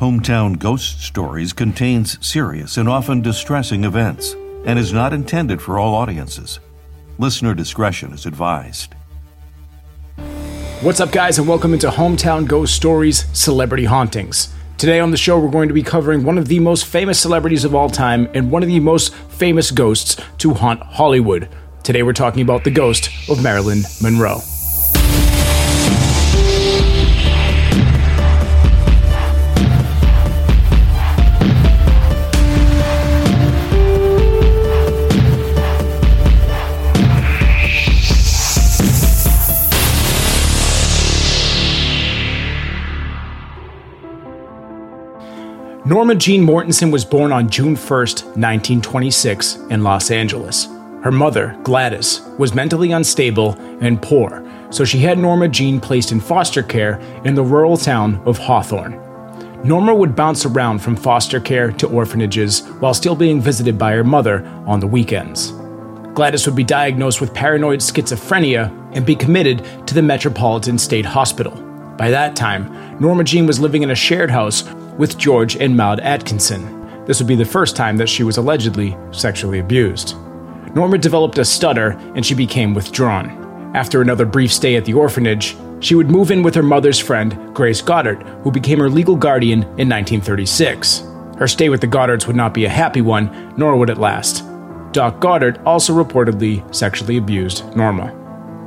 Hometown Ghost Stories contains serious and often distressing events and is not intended for all audiences. Listener discretion is advised. What's up, guys, and welcome into Hometown Ghost Stories Celebrity Hauntings. Today on the show, we're going to be covering one of the most famous celebrities of all time and one of the most famous ghosts to haunt Hollywood. Today, we're talking about the ghost of Marilyn Monroe. Norma Jean Mortensen was born on June 1, 1926, in Los Angeles. Her mother, Gladys, was mentally unstable and poor, so she had Norma Jean placed in foster care in the rural town of Hawthorne. Norma would bounce around from foster care to orphanages while still being visited by her mother on the weekends. Gladys would be diagnosed with paranoid schizophrenia and be committed to the Metropolitan State Hospital. By that time, Norma Jean was living in a shared house with George and Maud Atkinson. This would be the first time that she was allegedly sexually abused. Norma developed a stutter and she became withdrawn. After another brief stay at the orphanage, she would move in with her mother's friend, Grace Goddard, who became her legal guardian in 1936. Her stay with the Goddards would not be a happy one, nor would it last. Doc Goddard also reportedly sexually abused Norma.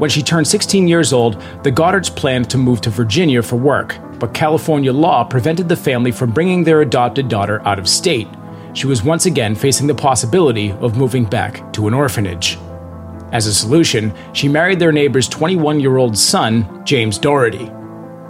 When she turned 16 years old, the Goddards planned to move to Virginia for work, but California law prevented the family from bringing their adopted daughter out of state. She was once again facing the possibility of moving back to an orphanage. As a solution, she married their neighbor's 21 year old son, James Dougherty.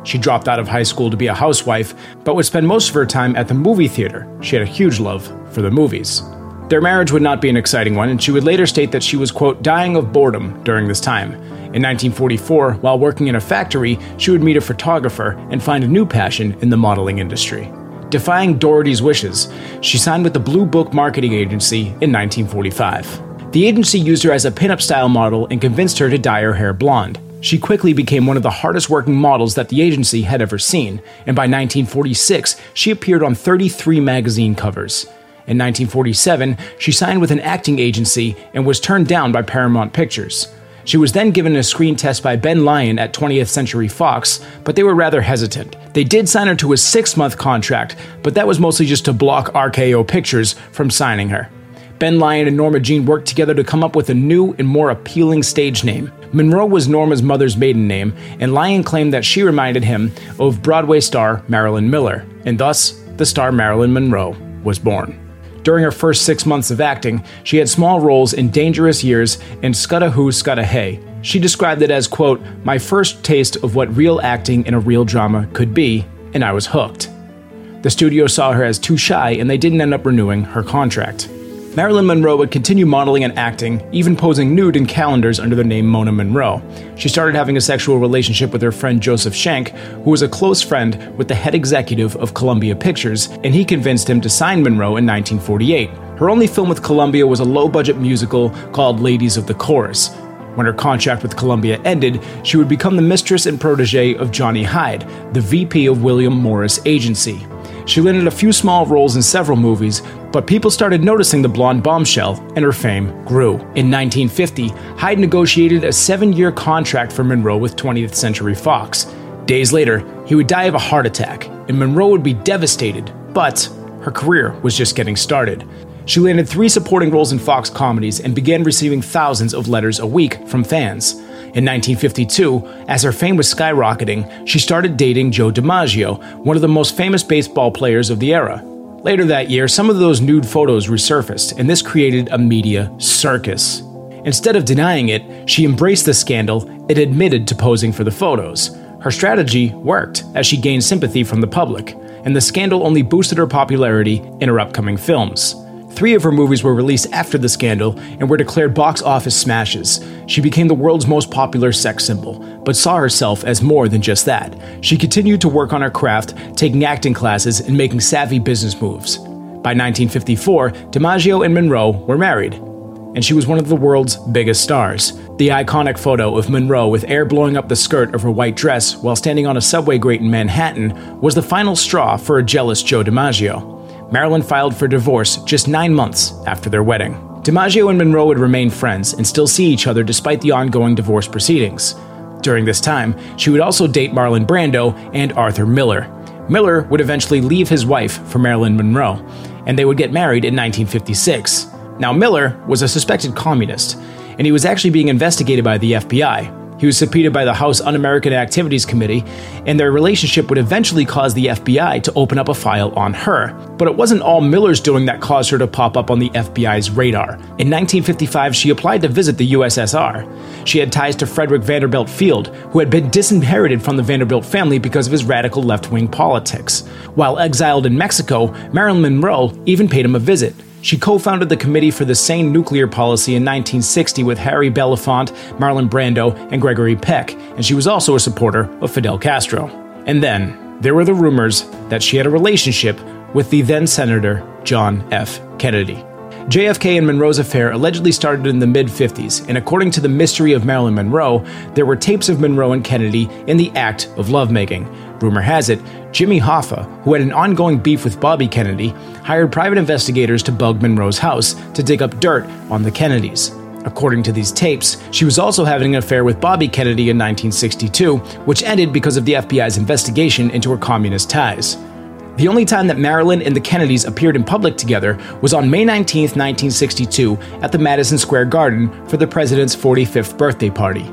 She dropped out of high school to be a housewife, but would spend most of her time at the movie theater. She had a huge love for the movies. Their marriage would not be an exciting one, and she would later state that she was, quote, dying of boredom during this time. In 1944, while working in a factory, she would meet a photographer and find a new passion in the modeling industry. Defying Dougherty's wishes, she signed with the Blue Book Marketing Agency in 1945. The agency used her as a pinup style model and convinced her to dye her hair blonde. She quickly became one of the hardest working models that the agency had ever seen, and by 1946, she appeared on 33 magazine covers. In 1947, she signed with an acting agency and was turned down by Paramount Pictures. She was then given a screen test by Ben Lyon at 20th Century Fox, but they were rather hesitant. They did sign her to a six month contract, but that was mostly just to block RKO Pictures from signing her. Ben Lyon and Norma Jean worked together to come up with a new and more appealing stage name. Monroe was Norma's mother's maiden name, and Lyon claimed that she reminded him of Broadway star Marilyn Miller, and thus the star Marilyn Monroe was born. During her first six months of acting, she had small roles in Dangerous Years and Scudda Hoo, Scudda Hay. She described it as, quote, my first taste of what real acting in a real drama could be, and I was hooked. The studio saw her as too shy and they didn't end up renewing her contract. Marilyn Monroe would continue modeling and acting, even posing nude in calendars under the name Mona Monroe. She started having a sexual relationship with her friend Joseph Schenck, who was a close friend with the head executive of Columbia Pictures, and he convinced him to sign Monroe in 1948. Her only film with Columbia was a low budget musical called Ladies of the Chorus. When her contract with Columbia ended, she would become the mistress and protege of Johnny Hyde, the VP of William Morris Agency. She landed a few small roles in several movies, but people started noticing the blonde bombshell, and her fame grew. In 1950, Hyde negotiated a seven year contract for Monroe with 20th Century Fox. Days later, he would die of a heart attack, and Monroe would be devastated, but her career was just getting started. She landed three supporting roles in Fox comedies and began receiving thousands of letters a week from fans. In 1952, as her fame was skyrocketing, she started dating Joe DiMaggio, one of the most famous baseball players of the era. Later that year, some of those nude photos resurfaced, and this created a media circus. Instead of denying it, she embraced the scandal and admitted to posing for the photos. Her strategy worked as she gained sympathy from the public, and the scandal only boosted her popularity in her upcoming films. Three of her movies were released after the scandal and were declared box office smashes. She became the world's most popular sex symbol, but saw herself as more than just that. She continued to work on her craft, taking acting classes and making savvy business moves. By 1954, DiMaggio and Monroe were married, and she was one of the world's biggest stars. The iconic photo of Monroe with air blowing up the skirt of her white dress while standing on a subway grate in Manhattan was the final straw for a jealous Joe DiMaggio. Marilyn filed for divorce just nine months after their wedding. DiMaggio and Monroe would remain friends and still see each other despite the ongoing divorce proceedings. During this time, she would also date Marlon Brando and Arthur Miller. Miller would eventually leave his wife for Marilyn Monroe, and they would get married in 1956. Now, Miller was a suspected communist, and he was actually being investigated by the FBI. He was subpoenaed by the House Un American Activities Committee, and their relationship would eventually cause the FBI to open up a file on her. But it wasn't all Miller's doing that caused her to pop up on the FBI's radar. In 1955, she applied to visit the USSR. She had ties to Frederick Vanderbilt Field, who had been disinherited from the Vanderbilt family because of his radical left wing politics. While exiled in Mexico, Marilyn Monroe even paid him a visit. She co founded the Committee for the Sane Nuclear Policy in 1960 with Harry Belafonte, Marlon Brando, and Gregory Peck, and she was also a supporter of Fidel Castro. And then, there were the rumors that she had a relationship with the then Senator John F. Kennedy. JFK and Monroe's affair allegedly started in the mid 50s, and according to the mystery of Marilyn Monroe, there were tapes of Monroe and Kennedy in the act of lovemaking. Rumor has it, Jimmy Hoffa, who had an ongoing beef with Bobby Kennedy, hired private investigators to bug Monroe's house to dig up dirt on the Kennedys. According to these tapes, she was also having an affair with Bobby Kennedy in 1962, which ended because of the FBI's investigation into her communist ties. The only time that Marilyn and the Kennedys appeared in public together was on May 19, 1962, at the Madison Square Garden for the president's 45th birthday party.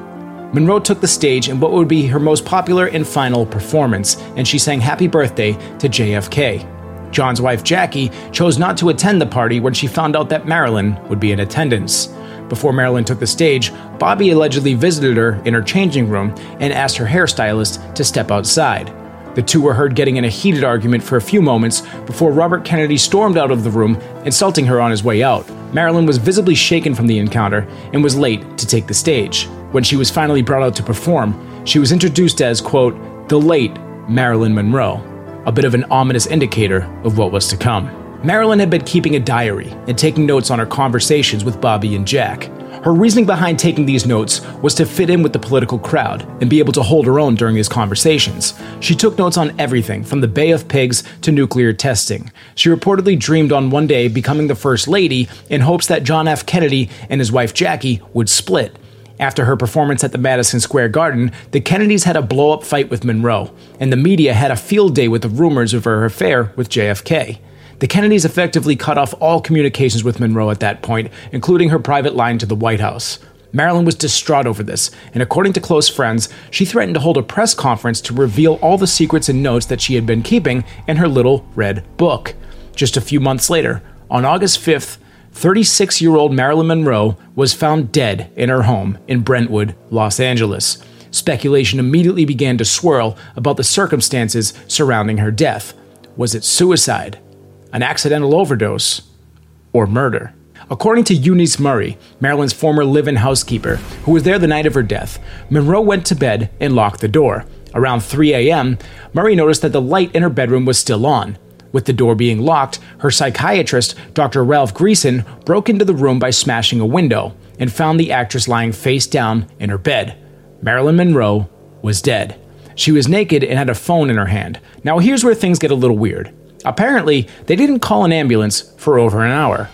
Monroe took the stage in what would be her most popular and final performance, and she sang Happy Birthday to JFK. John's wife Jackie chose not to attend the party when she found out that Marilyn would be in attendance. Before Marilyn took the stage, Bobby allegedly visited her in her changing room and asked her hairstylist to step outside. The two were heard getting in a heated argument for a few moments before Robert Kennedy stormed out of the room, insulting her on his way out. Marilyn was visibly shaken from the encounter and was late to take the stage. When she was finally brought out to perform, she was introduced as, quote, the late Marilyn Monroe, a bit of an ominous indicator of what was to come. Marilyn had been keeping a diary and taking notes on her conversations with Bobby and Jack. Her reasoning behind taking these notes was to fit in with the political crowd and be able to hold her own during these conversations. She took notes on everything from the Bay of Pigs to nuclear testing. She reportedly dreamed on one day becoming the First Lady in hopes that John F. Kennedy and his wife Jackie would split. After her performance at the Madison Square Garden, the Kennedys had a blow up fight with Monroe, and the media had a field day with the rumors of her affair with JFK. The Kennedys effectively cut off all communications with Monroe at that point, including her private line to the White House. Marilyn was distraught over this, and according to close friends, she threatened to hold a press conference to reveal all the secrets and notes that she had been keeping in her little red book. Just a few months later, on August 5th, 36 year old Marilyn Monroe was found dead in her home in Brentwood, Los Angeles. Speculation immediately began to swirl about the circumstances surrounding her death. Was it suicide? an accidental overdose, or murder. According to Eunice Murray, Marilyn's former live in housekeeper, who was there the night of her death, Monroe went to bed and locked the door. Around 3 a.m., Murray noticed that the light in her bedroom was still on. With the door being locked, her psychiatrist, Dr. Ralph Greenson, broke into the room by smashing a window and found the actress lying face down in her bed. Marilyn Monroe was dead. She was naked and had a phone in her hand. Now, here's where things get a little weird. Apparently, they didn't call an ambulance for over an hour.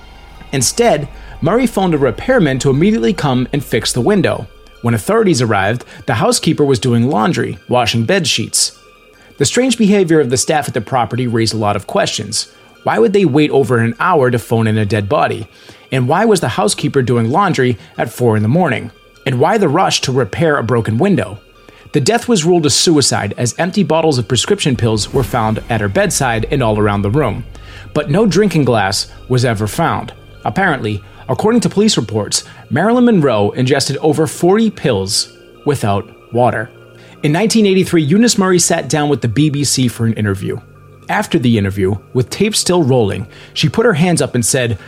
Instead, Murray phoned a repairman to immediately come and fix the window. When authorities arrived, the housekeeper was doing laundry, washing bed sheets. The strange behavior of the staff at the property raised a lot of questions. Why would they wait over an hour to phone in a dead body? And why was the housekeeper doing laundry at 4 in the morning? And why the rush to repair a broken window? The death was ruled a suicide as empty bottles of prescription pills were found at her bedside and all around the room. But no drinking glass was ever found. Apparently, according to police reports, Marilyn Monroe ingested over 40 pills without water. In 1983, Eunice Murray sat down with the BBC for an interview. After the interview, with tape still rolling, she put her hands up and said,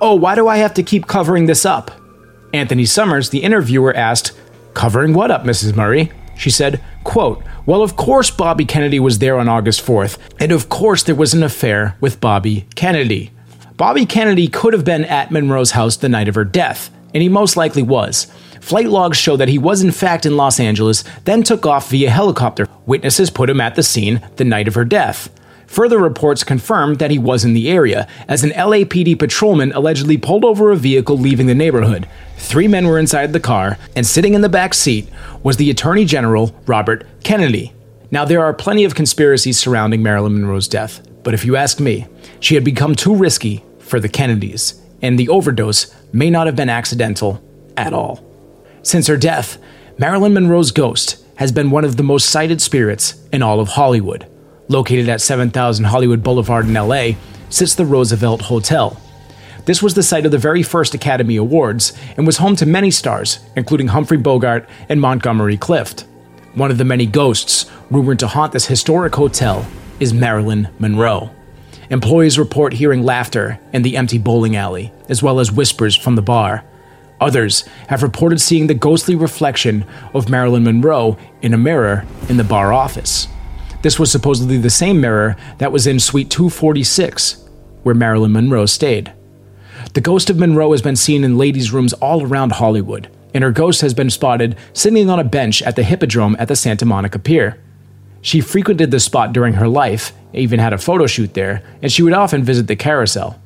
Oh, why do I have to keep covering this up? Anthony Summers, the interviewer, asked, Covering what up, Mrs. Murray? She said, quote, Well, of course Bobby Kennedy was there on August 4th, and of course there was an affair with Bobby Kennedy. Bobby Kennedy could have been at Monroe's house the night of her death, and he most likely was. Flight logs show that he was in fact in Los Angeles, then took off via helicopter. Witnesses put him at the scene the night of her death. Further reports confirmed that he was in the area, as an LAPD patrolman allegedly pulled over a vehicle leaving the neighborhood. Three men were inside the car, and sitting in the back seat was the Attorney General Robert Kennedy. Now, there are plenty of conspiracies surrounding Marilyn Monroe's death, but if you ask me, she had become too risky for the Kennedys, and the overdose may not have been accidental at all. Since her death, Marilyn Monroe's ghost has been one of the most sighted spirits in all of Hollywood. Located at 7000 Hollywood Boulevard in LA, sits the Roosevelt Hotel. This was the site of the very first Academy Awards and was home to many stars, including Humphrey Bogart and Montgomery Clift. One of the many ghosts rumored to haunt this historic hotel is Marilyn Monroe. Employees report hearing laughter in the empty bowling alley, as well as whispers from the bar. Others have reported seeing the ghostly reflection of Marilyn Monroe in a mirror in the bar office. This was supposedly the same mirror that was in Suite 246, where Marilyn Monroe stayed. The ghost of Monroe has been seen in ladies' rooms all around Hollywood, and her ghost has been spotted sitting on a bench at the Hippodrome at the Santa Monica Pier. She frequented the spot during her life, even had a photo shoot there, and she would often visit the carousel.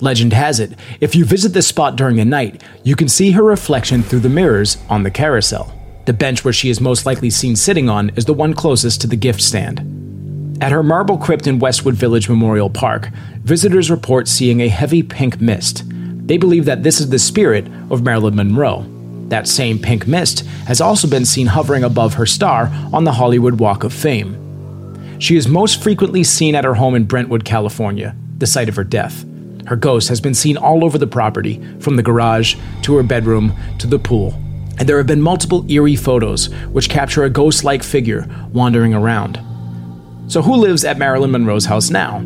Legend has it, if you visit this spot during the night, you can see her reflection through the mirrors on the carousel. The bench where she is most likely seen sitting on is the one closest to the gift stand. At her marble crypt in Westwood Village Memorial Park, visitors report seeing a heavy pink mist. They believe that this is the spirit of Marilyn Monroe. That same pink mist has also been seen hovering above her star on the Hollywood Walk of Fame. She is most frequently seen at her home in Brentwood, California, the site of her death. Her ghost has been seen all over the property, from the garage to her bedroom to the pool and there have been multiple eerie photos which capture a ghost like figure wandering around. So, who lives at Marilyn Monroe's house now?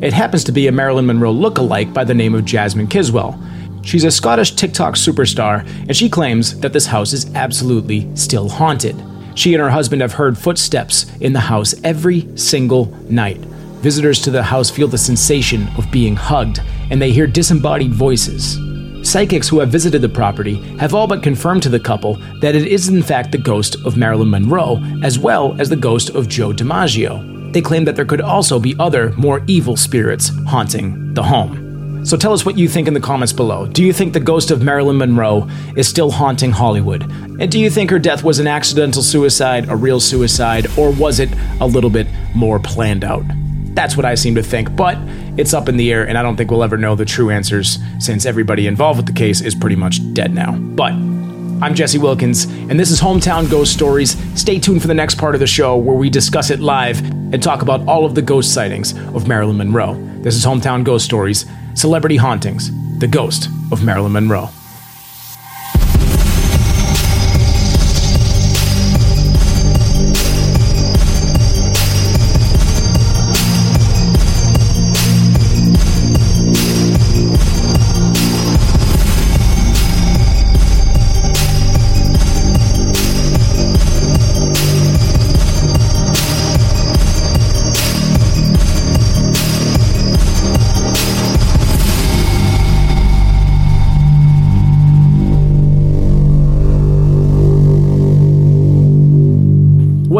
It happens to be a Marilyn Monroe look-alike by the name of Jasmine Chiswell. She's a Scottish TikTok superstar, and she claims that this house is absolutely still haunted. She and her husband have heard footsteps in the house every single night. Visitors to the house feel the sensation of being hugged, and they hear disembodied voices. Psychics who have visited the property have all but confirmed to the couple that it is in fact the ghost of Marilyn Monroe, as well as the ghost of Joe DiMaggio. They claim that there could also be other, more evil spirits haunting the home. So tell us what you think in the comments below. Do you think the ghost of Marilyn Monroe is still haunting Hollywood? And do you think her death was an accidental suicide, a real suicide, or was it a little bit more planned out? That's what I seem to think, but it's up in the air, and I don't think we'll ever know the true answers since everybody involved with the case is pretty much dead now. But I'm Jesse Wilkins, and this is Hometown Ghost Stories. Stay tuned for the next part of the show where we discuss it live and talk about all of the ghost sightings of Marilyn Monroe. This is Hometown Ghost Stories Celebrity Hauntings, the ghost of Marilyn Monroe.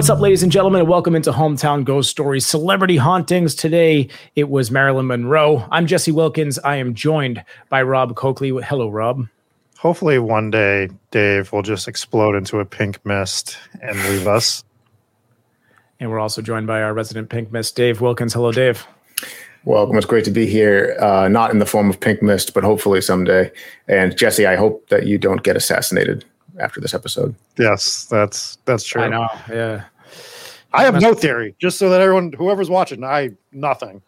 What's up, ladies and gentlemen, and welcome into Hometown Ghost Stories Celebrity Hauntings. Today, it was Marilyn Monroe. I'm Jesse Wilkins. I am joined by Rob Coakley. Hello, Rob. Hopefully, one day Dave will just explode into a pink mist and leave us. And we're also joined by our resident pink mist, Dave Wilkins. Hello, Dave. Welcome. It's great to be here. Uh, not in the form of pink mist, but hopefully someday. And Jesse, I hope that you don't get assassinated after this episode. Yes, that's that's true. I know. Yeah. I have no theory. Just so that everyone, whoever's watching, I nothing.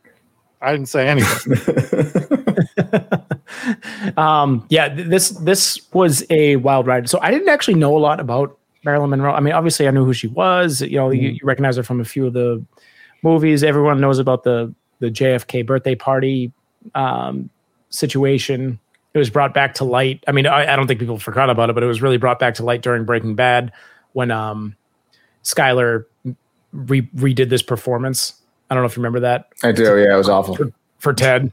I didn't say anything. um, yeah, this this was a wild ride. So I didn't actually know a lot about Marilyn Monroe. I mean, obviously, I knew who she was. You know, mm-hmm. you, you, recognize her from a few of the movies. Everyone knows about the the JFK birthday party um, situation. It was brought back to light. I mean, I, I, don't think people forgot about it, but it was really brought back to light during Breaking Bad when um, Skyler re- redid this performance. I don't know if you remember that. I do. Yeah, it was awful for, for Ted.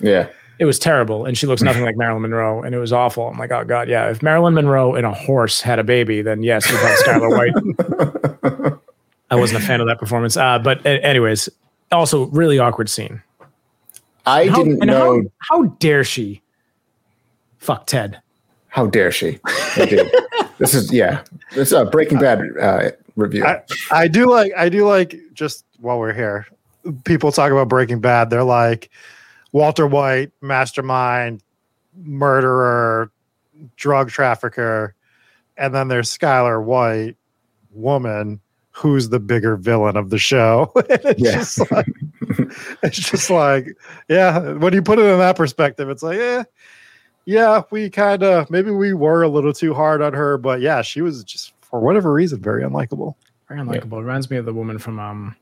Yeah. it was terrible, and she looks nothing like Marilyn Monroe, and it was awful. I'm like, oh god, yeah. If Marilyn Monroe and a horse had a baby, then yes, we'd have Skyler White. I wasn't a fan of that performance, uh, but anyways, also really awkward scene. I how, didn't know. How, how, dare she? Fuck Ted. How dare she? this is yeah. This is a Breaking Bad uh, review. I, I do like. I do like. Just while we're here, people talk about Breaking Bad. They're like Walter White, mastermind, murderer, drug trafficker, and then there's Skyler White, woman, who's the bigger villain of the show. it's yeah. just like it's just like, yeah, when you put it in that perspective, it's like, yeah, yeah, we kind of maybe we were a little too hard on her, but yeah, she was just for whatever reason very unlikable. Very unlikable. Yeah. Reminds me of the woman from um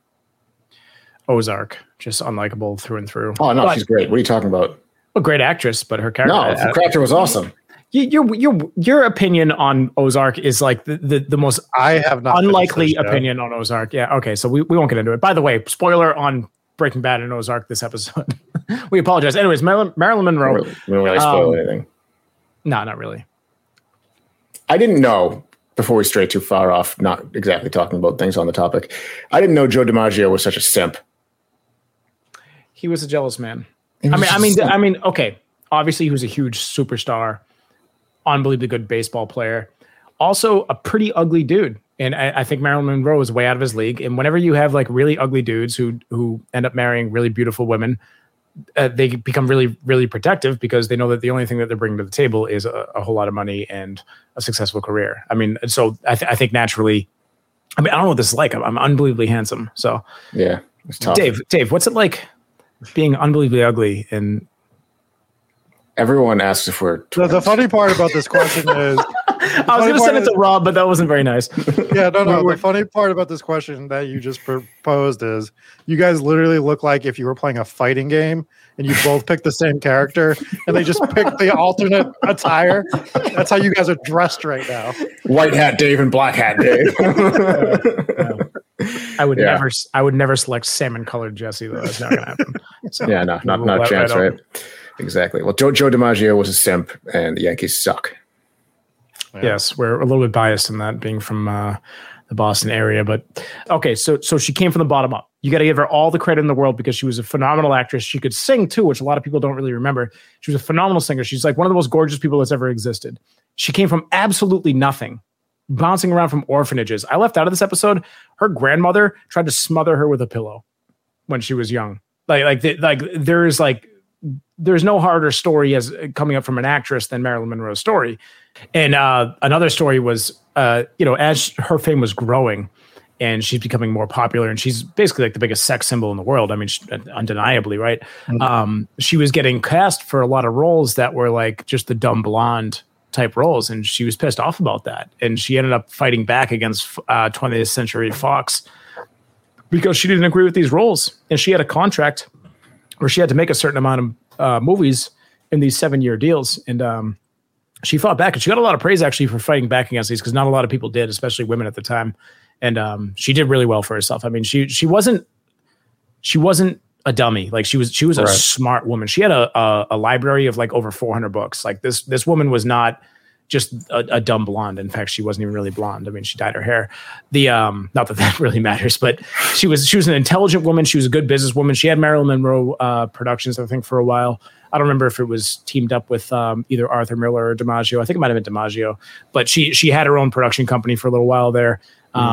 Ozark, just unlikable through and through. Oh no, but, she's great. What are you talking about? A great actress, but her character. No, her character was awesome. Your your your opinion on Ozark is like the, the, the most I have not unlikely opinion on Ozark. Yeah, okay, so we, we won't get into it. By the way, spoiler on Breaking Bad and Ozark this episode. we apologize. Anyways, Marilyn, Marilyn Monroe. We don't really spoil um, anything. No, not really. I didn't know before we stray too far off, not exactly talking about things on the topic. I didn't know Joe DiMaggio was such a simp. He was a jealous man. I mean, I mean, I mean, okay. Obviously, he was a huge superstar unbelievably good baseball player. Also, a pretty ugly dude. And I, I, think Marilyn Monroe is way out of his league. And whenever you have like really ugly dudes who who end up marrying really beautiful women, uh, they become really really protective because they know that the only thing that they're bringing to the table is a, a whole lot of money and a successful career. I mean, so I, th- I think naturally, I mean, I don't know what this is like. I'm, I'm unbelievably handsome. So yeah, Dave, Dave, what's it like being unbelievably ugly and Everyone asks if we're. The, the, funny part about this question is. I was going to send it to Rob, but that wasn't very nice. yeah, no, no. the funny part about this question that you just proposed is you guys literally look like if you were playing a fighting game and you both picked the same character and they just picked the alternate attire. That's how you guys are dressed right now. White hat Dave and black hat Dave. yeah, yeah. I would yeah. never, I would never select salmon colored Jesse though. That's not going to happen. So, yeah, no, not not a chance, right? right? Exactly. Well, Joe, Joe DiMaggio was a simp, and the Yankees suck. Yeah. Yes, we're a little bit biased in that, being from uh, the Boston area. But okay, so so she came from the bottom up. You got to give her all the credit in the world because she was a phenomenal actress. She could sing too, which a lot of people don't really remember. She was a phenomenal singer. She's like one of the most gorgeous people that's ever existed. She came from absolutely nothing, bouncing around from orphanages. I left out of this episode. Her grandmother tried to smother her with a pillow when she was young. Like like the, like there is like there's no harder story as coming up from an actress than Marilyn Monroe's story. And uh, another story was, uh, you know, as her fame was growing and she's becoming more popular and she's basically like the biggest sex symbol in the world. I mean, she, undeniably, right? Mm-hmm. Um, she was getting cast for a lot of roles that were like just the dumb blonde type roles. And she was pissed off about that. And she ended up fighting back against uh, 20th Century Fox because she didn't agree with these roles. And she had a contract where she had to make a certain amount of uh, movies in these seven year deals. And um, she fought back and she got a lot of praise actually for fighting back against these because not a lot of people did, especially women at the time. And um, she did really well for herself. I mean, she she wasn't she wasn't a dummy. Like she was she was right. a smart woman. She had a, a, a library of like over 400 books. Like this this woman was not just a, a, dumb blonde. In fact, she wasn't even really blonde. I mean, she dyed her hair. The um, not that that really matters, but she was she was an intelligent woman. She was a good businesswoman. She had Marilyn Monroe uh, Productions, I think, for a while. I don't remember if it was teamed up with um, either Arthur Miller or DiMaggio. I think it might have been DiMaggio, but she she had her own production company for a little while there. Mm-hmm.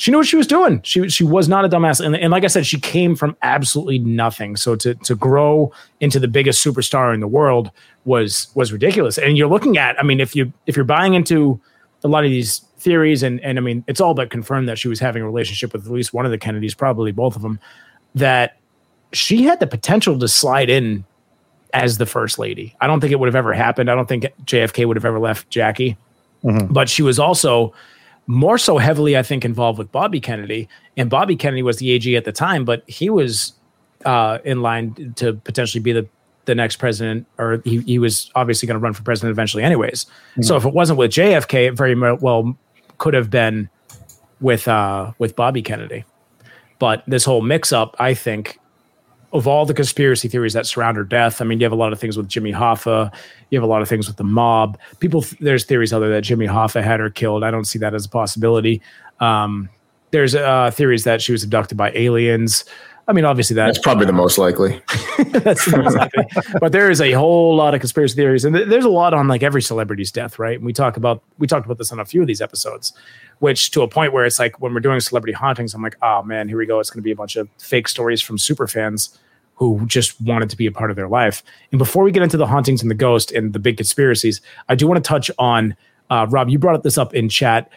She knew what she was doing. She she was not a dumbass, and, and like I said, she came from absolutely nothing. So to to grow into the biggest superstar in the world was was ridiculous. And you're looking at, I mean, if you if you're buying into a lot of these theories, and and I mean, it's all but confirmed that she was having a relationship with at least one of the Kennedys, probably both of them. That she had the potential to slide in as the first lady. I don't think it would have ever happened. I don't think JFK would have ever left Jackie, mm-hmm. but she was also more so heavily, I think, involved with Bobby Kennedy. And Bobby Kennedy was the AG at the time, but he was uh, in line to potentially be the the next president, or he, he was obviously going to run for president eventually, anyways. Mm-hmm. So if it wasn't with JFK, it very well could have been with uh, with Bobby Kennedy. But this whole mix up, I think, of all the conspiracy theories that surround her death, I mean, you have a lot of things with Jimmy Hoffa. You have a lot of things with the mob. People, there's theories out there that Jimmy Hoffa had her killed. I don't see that as a possibility. Um, there's uh, theories that she was abducted by aliens. I mean, obviously that, that's probably the most likely. that's the most likely. But there is a whole lot of conspiracy theories, and th- there's a lot on like every celebrity's death, right? And we talk about we talked about this on a few of these episodes, which to a point where it's like when we're doing celebrity hauntings, I'm like, oh man, here we go. It's going to be a bunch of fake stories from super fans who just wanted to be a part of their life. And before we get into the hauntings and the ghost and the big conspiracies, I do want to touch on uh, Rob. You brought this up in chat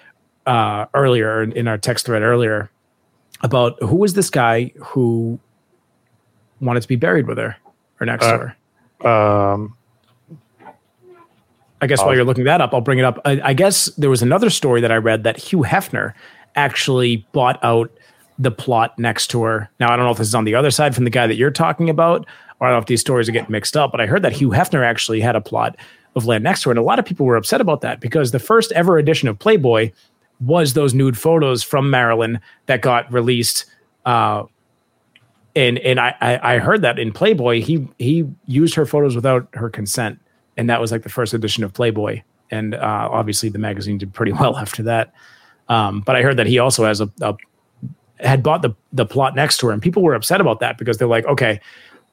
uh, earlier in our text thread earlier about who was this guy who wanted to be buried with her or next uh, to her. Um, I guess while you're looking that up, I'll bring it up. I, I, guess there was another story that I read that Hugh Hefner actually bought out the plot next to her. Now, I don't know if this is on the other side from the guy that you're talking about, or I don't know if these stories are getting mixed up, but I heard that Hugh Hefner actually had a plot of land next to her. And a lot of people were upset about that because the first ever edition of Playboy was those nude photos from Marilyn that got released. Uh, and and I, I heard that in Playboy he he used her photos without her consent, and that was like the first edition of Playboy. And uh, obviously the magazine did pretty well after that. Um, but I heard that he also has a, a had bought the the plot next to her, and people were upset about that because they're like, okay,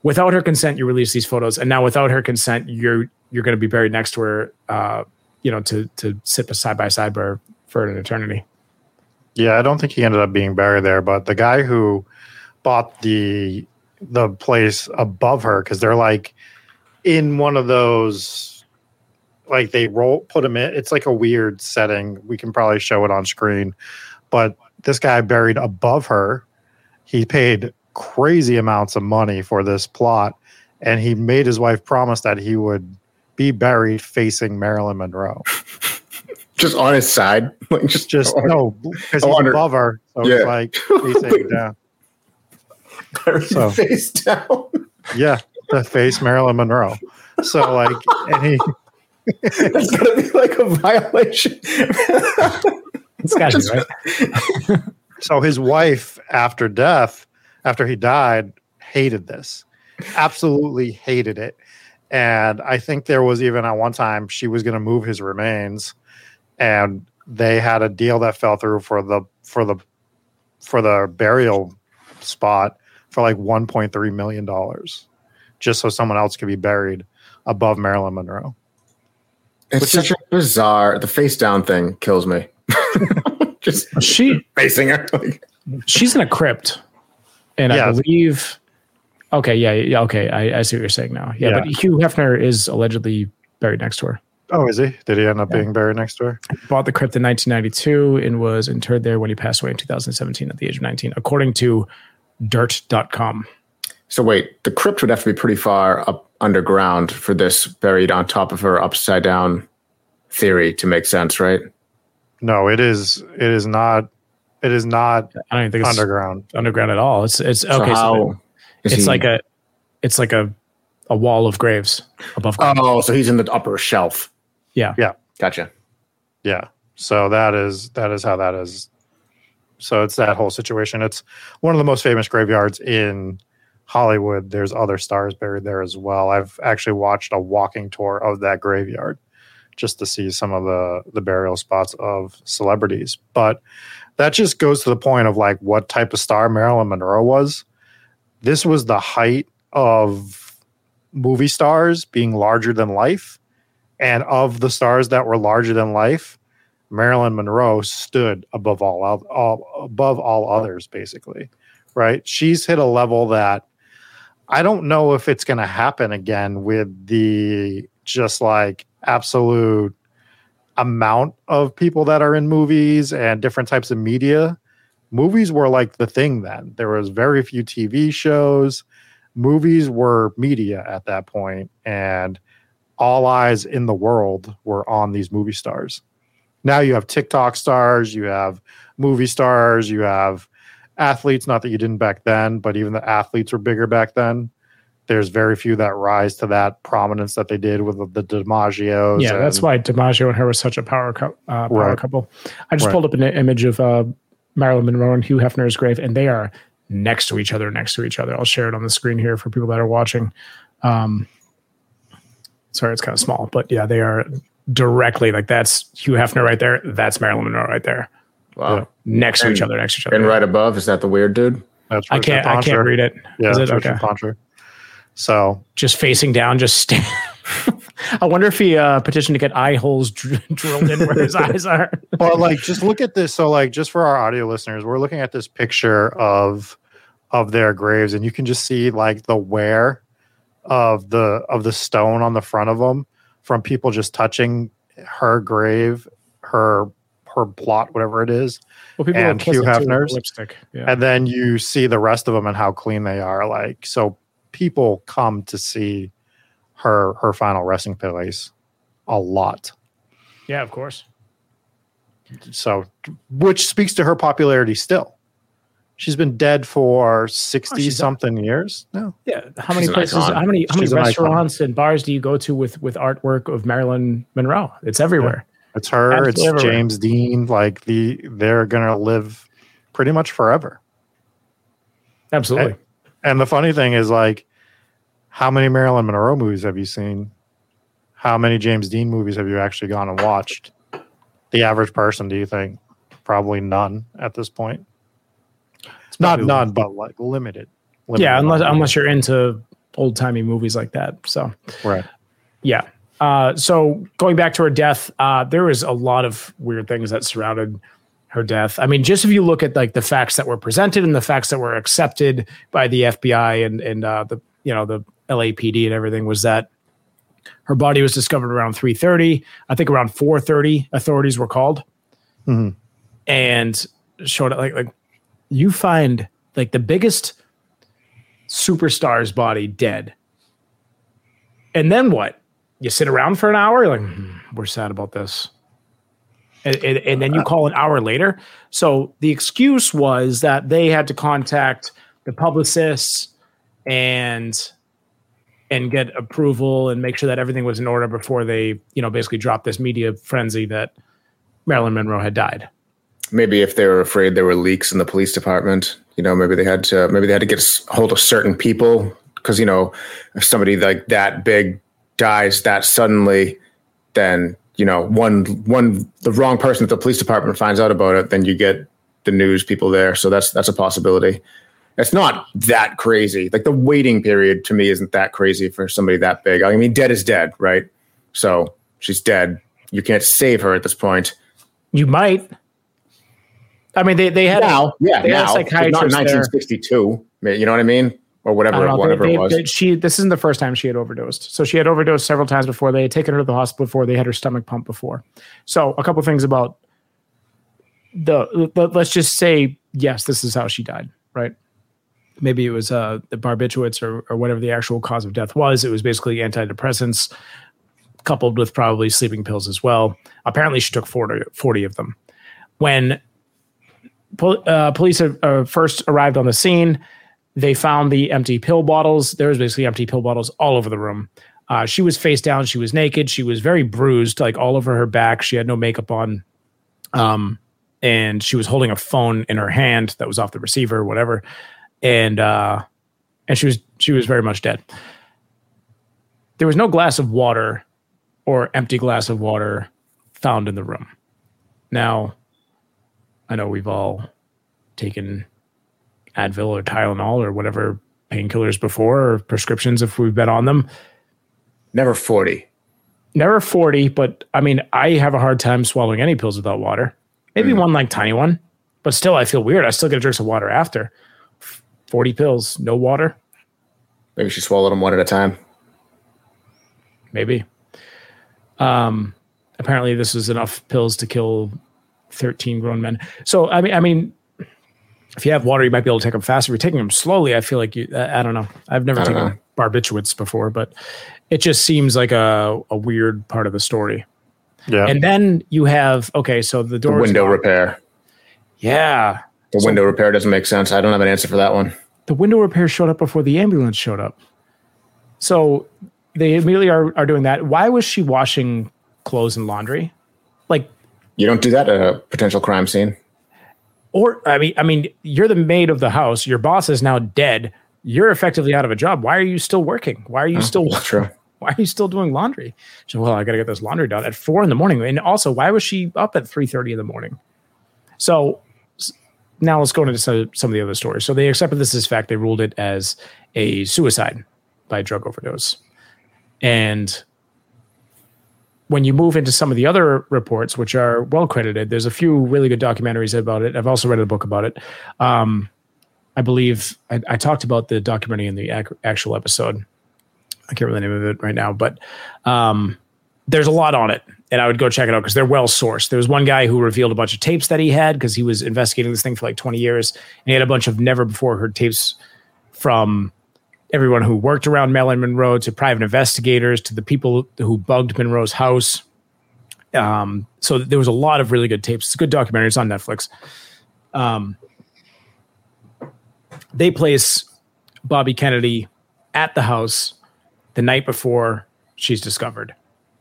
without her consent, you release these photos, and now without her consent, you're you're going to be buried next to her, uh, you know, to to sit side by side for for an eternity. Yeah, I don't think he ended up being buried there, but the guy who bought the the place above her because they're like in one of those like they roll put him in it's like a weird setting. We can probably show it on screen. But this guy buried above her. He paid crazy amounts of money for this plot and he made his wife promise that he would be buried facing marilyn monroe. Just on his side, like just just no, because he's above her, so yeah. like facing down. so, face down. Yeah, the face Marilyn Monroe. So like, and he. It's gonna be like a violation. it's got to be right. so his wife, after death, after he died, hated this. Absolutely hated it. And I think there was even at one time she was going to move his remains and they had a deal that fell through for the for the for the burial spot for like 1.3 million dollars just so someone else could be buried above Marilyn Monroe. It's Which such is, a bizarre the face down thing kills me. just she facing her. she's in a crypt. And yeah. I believe Okay, yeah, yeah, okay. I, I see what you're saying now. Yeah, yeah, but Hugh Hefner is allegedly buried next to her. Oh, is he? Did he end up yeah. being buried next door? Bought the crypt in 1992 and was interred there when he passed away in 2017 at the age of 19, according to dirt.com. So, wait, the crypt would have to be pretty far up underground for this buried on top of her upside down theory to make sense, right? No, it is. It is not. It is not. I don't think it's underground. Underground at all. It's it's okay. So, so it's he, like a. It's like a, a wall of graves above. Ground. Oh, so he's in the upper shelf. Yeah. Yeah. Gotcha. Yeah. So that is that is how that is. So it's that whole situation. It's one of the most famous graveyards in Hollywood. There's other stars buried there as well. I've actually watched a walking tour of that graveyard just to see some of the the burial spots of celebrities. But that just goes to the point of like what type of star Marilyn Monroe was. This was the height of movie stars being larger than life and of the stars that were larger than life, Marilyn Monroe stood above all, all above all others, basically. Right? She's hit a level that I don't know if it's going to happen again with the just like absolute amount of people that are in movies and different types of media. Movies were like the thing then. There was very few TV shows. Movies were media at that point, and all eyes in the world were on these movie stars. Now you have TikTok stars, you have movie stars, you have athletes. Not that you didn't back then, but even the athletes were bigger back then. There's very few that rise to that prominence that they did with the, the DiMaggio's. Yeah, and, that's why DiMaggio and her was such a power, uh, power right. couple. I just right. pulled up an image of uh, Marilyn Monroe and Hugh Hefner's grave, and they are next to each other, next to each other. I'll share it on the screen here for people that are watching. Um, sorry, it's kind of small, but yeah, they are directly like that's Hugh Hefner right there. That's Marilyn Monroe right there. Wow. Next to each other, next to each other. And right above is that the weird dude? That's I can't. I can't read it. Yeah, Is it? it's okay? Poncher. So Just facing down, just stand. I wonder if he uh, petitioned to get eye holes dr- drilled in where his eyes are. but like just look at this so like just for our audio listeners we're looking at this picture of of their graves and you can just see like the wear of the of the stone on the front of them from people just touching her grave her her plot whatever it is Well, people And Hugh it too with Hefner's. lipstick. Yeah. and then you see the rest of them and how clean they are like so people come to see her her final resting place a lot yeah, of course. so which speaks to her popularity still she's been dead for 60 Oh, she's something years no Yeah. How many places? icon. How many? How many She's an restaurants and bars do you go to with with artwork of Marilyn Monroe? It's everywhere. It's her Absolutely it's james dean like the they're gonna live pretty much forever. Absolutely. and the funny thing is like how many marilyn monroe movies have you seen? How many james dean movies have you actually gone and watched? The average person do you think? Probably none at this point. It's not none but like limited, limited yeah, unless unless you're into old timey movies like that. So. Right. Yeah. Uh, so going back to her death, uh, there was a lot of weird things that surrounded her death. I mean, just if you look at like the facts that were presented and the facts that were accepted by the FBI and and uh, the you know the LAPD and everything was that her body was discovered around 3:30. I think around 4:30 authorities were called Mhm. and showed it like like you find like the biggest superstar's body dead. And then what? You sit around for an hour, like, "Hmm, we're sad about this. And, and, and then you call an hour later. So the excuse was that they had to contact the publicists and and get approval and make sure that everything was in order before they, you know, basically dropped this media frenzy that Marilyn Monroe had died. Maybe if they were afraid there were leaks in the police department, you know, maybe they had to maybe they had to get hold of certain people because you know if somebody like that big dies that suddenly, then you know one one the wrong person at the police department finds out about it, then you get the news people there. So that's that's a possibility. It's not that crazy. Like the waiting period to me isn't that crazy for somebody that big. I mean, dead is dead, right? So she's dead. You can't save her at this point. You might. I mean, they, they had now, yeah, they had a now, but not in psychiatrist there. 1962. You know what I mean, or whatever, know, whatever they- it was. they- she this isn't the first time she had overdosed. So she had overdosed several times before. They had taken her to the hospital before. They had her stomach pumped before. So a couple things about the. let- Let's just say yes, this is how she died. Right? Maybe it was uh, the barbiturates or or whatever the actual cause of death was. It was basically antidepressants coupled with probably sleeping pills as well. Apparently, she took 40, 40 of them. When pol- uh, police uh, first arrived on the scene, they found the empty pill bottles. There was basically empty pill bottles all over the room. Uh, she was face down. She was naked. She was very bruised, like all over her back. She had no makeup on. Um, and she was holding a phone in her hand that was off the receiver, whatever. And uh, and she was she was very much dead. There was no glass of water or empty glass of water found in the room. Now, I know we've all taken Advil or Tylenol or whatever painkillers before or prescriptions if we've been on them. Never 40. Never 40, but I mean, I have a hard time swallowing any pills without water. Maybe one like tiny one, but still, I feel weird. I still get to drink some water after. 40 pills, no water, Maybe she swallowed them one at a time. maybe. Um, apparently, this is enough pills to kill 13 grown men. So, I mean, I mean, if you have water, you might be able to take them fast. If you're taking them slowly, I feel like you. I, I don't know. I've never taken know. barbiturates before, but it just seems like a, a weird part of the story. yeah And then you have okay, so the The door window repair. Yeah, The window repair doesn't make sense. I don't have an answer for that one. the window repair showed up before the ambulance showed up. So they immediately are, are doing that. Why was she washing clothes and laundry? Like, You don't do that at a potential crime scene. Or I mean, I mean, you're the maid of the house. Your boss is now dead. You're effectively out of a job. Why are you still working? Why are you hmm, still True. why are you still doing laundry? She said, well, I got to get this laundry done at four in the morning. And also, why was she up at 3.30 in the morning? So now let's go into some, some of the other stories. So they accepted this as fact. They ruled it as a suicide by drug overdose. And when you move into some of the other reports, which are well credited, there's a few really good documentaries about it. I've also read a book about it. Um, I believe I, I talked about the documentary in the ac- actual episode. I can't remember the name of it right now, but um, there's a lot on it, and I would go check it out because they're well sourced. There was one guy who revealed a bunch of tapes that he had because he was investigating this thing for like 20 years, and he had a bunch of never before heard tapes from everyone who worked around Marilyn Monroe to private investigators to the people who bugged Monroe's house. Um, so there was a lot of really good tapes. It's a good documentary. It's on Netflix. Um, they place Bobby Kennedy at the house the night before she's discovered,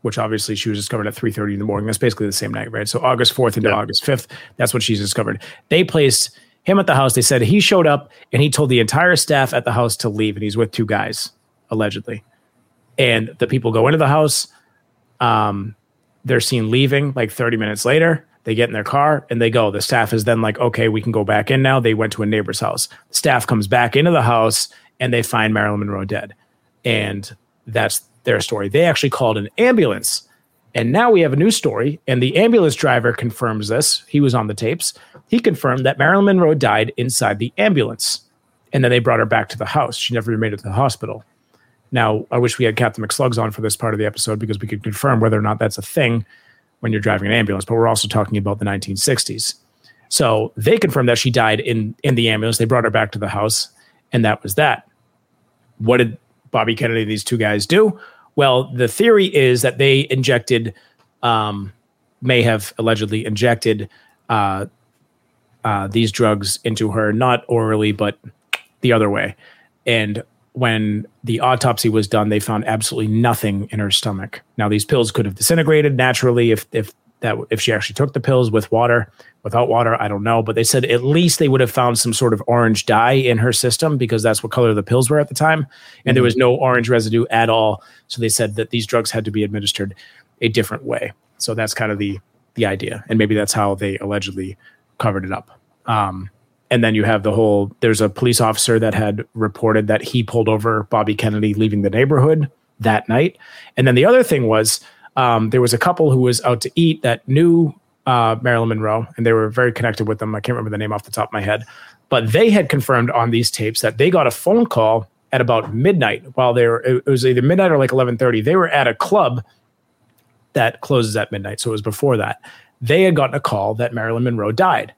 which obviously she was discovered at 3.30 in the morning. That's basically the same night, right? So August 4th into Yeah. August 5th, that's when she's discovered. They placed him at the house. They said he showed up and he told the entire staff at the house to leave, and he's with two guys, allegedly. And the people go into the house. Um, they're seen leaving like 30 minutes later. They get in their car and they go. The staff is then like, okay, we can go back in now. They went to a neighbor's house. The staff comes back into the house and they find Marilyn Monroe dead. And that's their story. They actually called an ambulance. And now we have a new story. And the ambulance driver confirms this. He was on the tapes. He confirmed that Marilyn Monroe died inside the ambulance. And then they brought her back to the house. She never made it to the hospital. Now, I wish we had Captain McSlugs on for this part of the episode because we could confirm whether or not that's a thing when you're driving an ambulance, but we're also talking about the 1960s. So they confirmed that she died in in the ambulance. They brought her back to the house, and that was that. What did Bobby Kennedy and these two guys do? Well, the theory is that they injected, um, may have allegedly injected uh, uh, these drugs into her, not orally, but the other way. And when the autopsy was done, they found absolutely nothing in her stomach. Now, these pills could have disintegrated naturally if if that if she actually took the pills with water, without water, I don't know. But they said at least they would have found some sort of orange dye in her system because that's what color the pills were at the time, and there was no orange residue at all. So they said that these drugs had to be administered a different way. So that's kind of the the idea, and maybe that's how they allegedly covered it up. Um, and then you have the whole there's a police officer that had reported that he pulled over Bobby Kennedy leaving the neighborhood that night. And then the other thing was um, there was a couple who was out to eat that knew uh, Marilyn Monroe, and they were very connected with them. I can't remember the name off the top of my head, but they had confirmed on these tapes that they got a phone call at about midnight while they were it was either midnight or like 11:30 they were at a club that closes at midnight so it was before that. They had gotten a call that Marilyn Monroe died.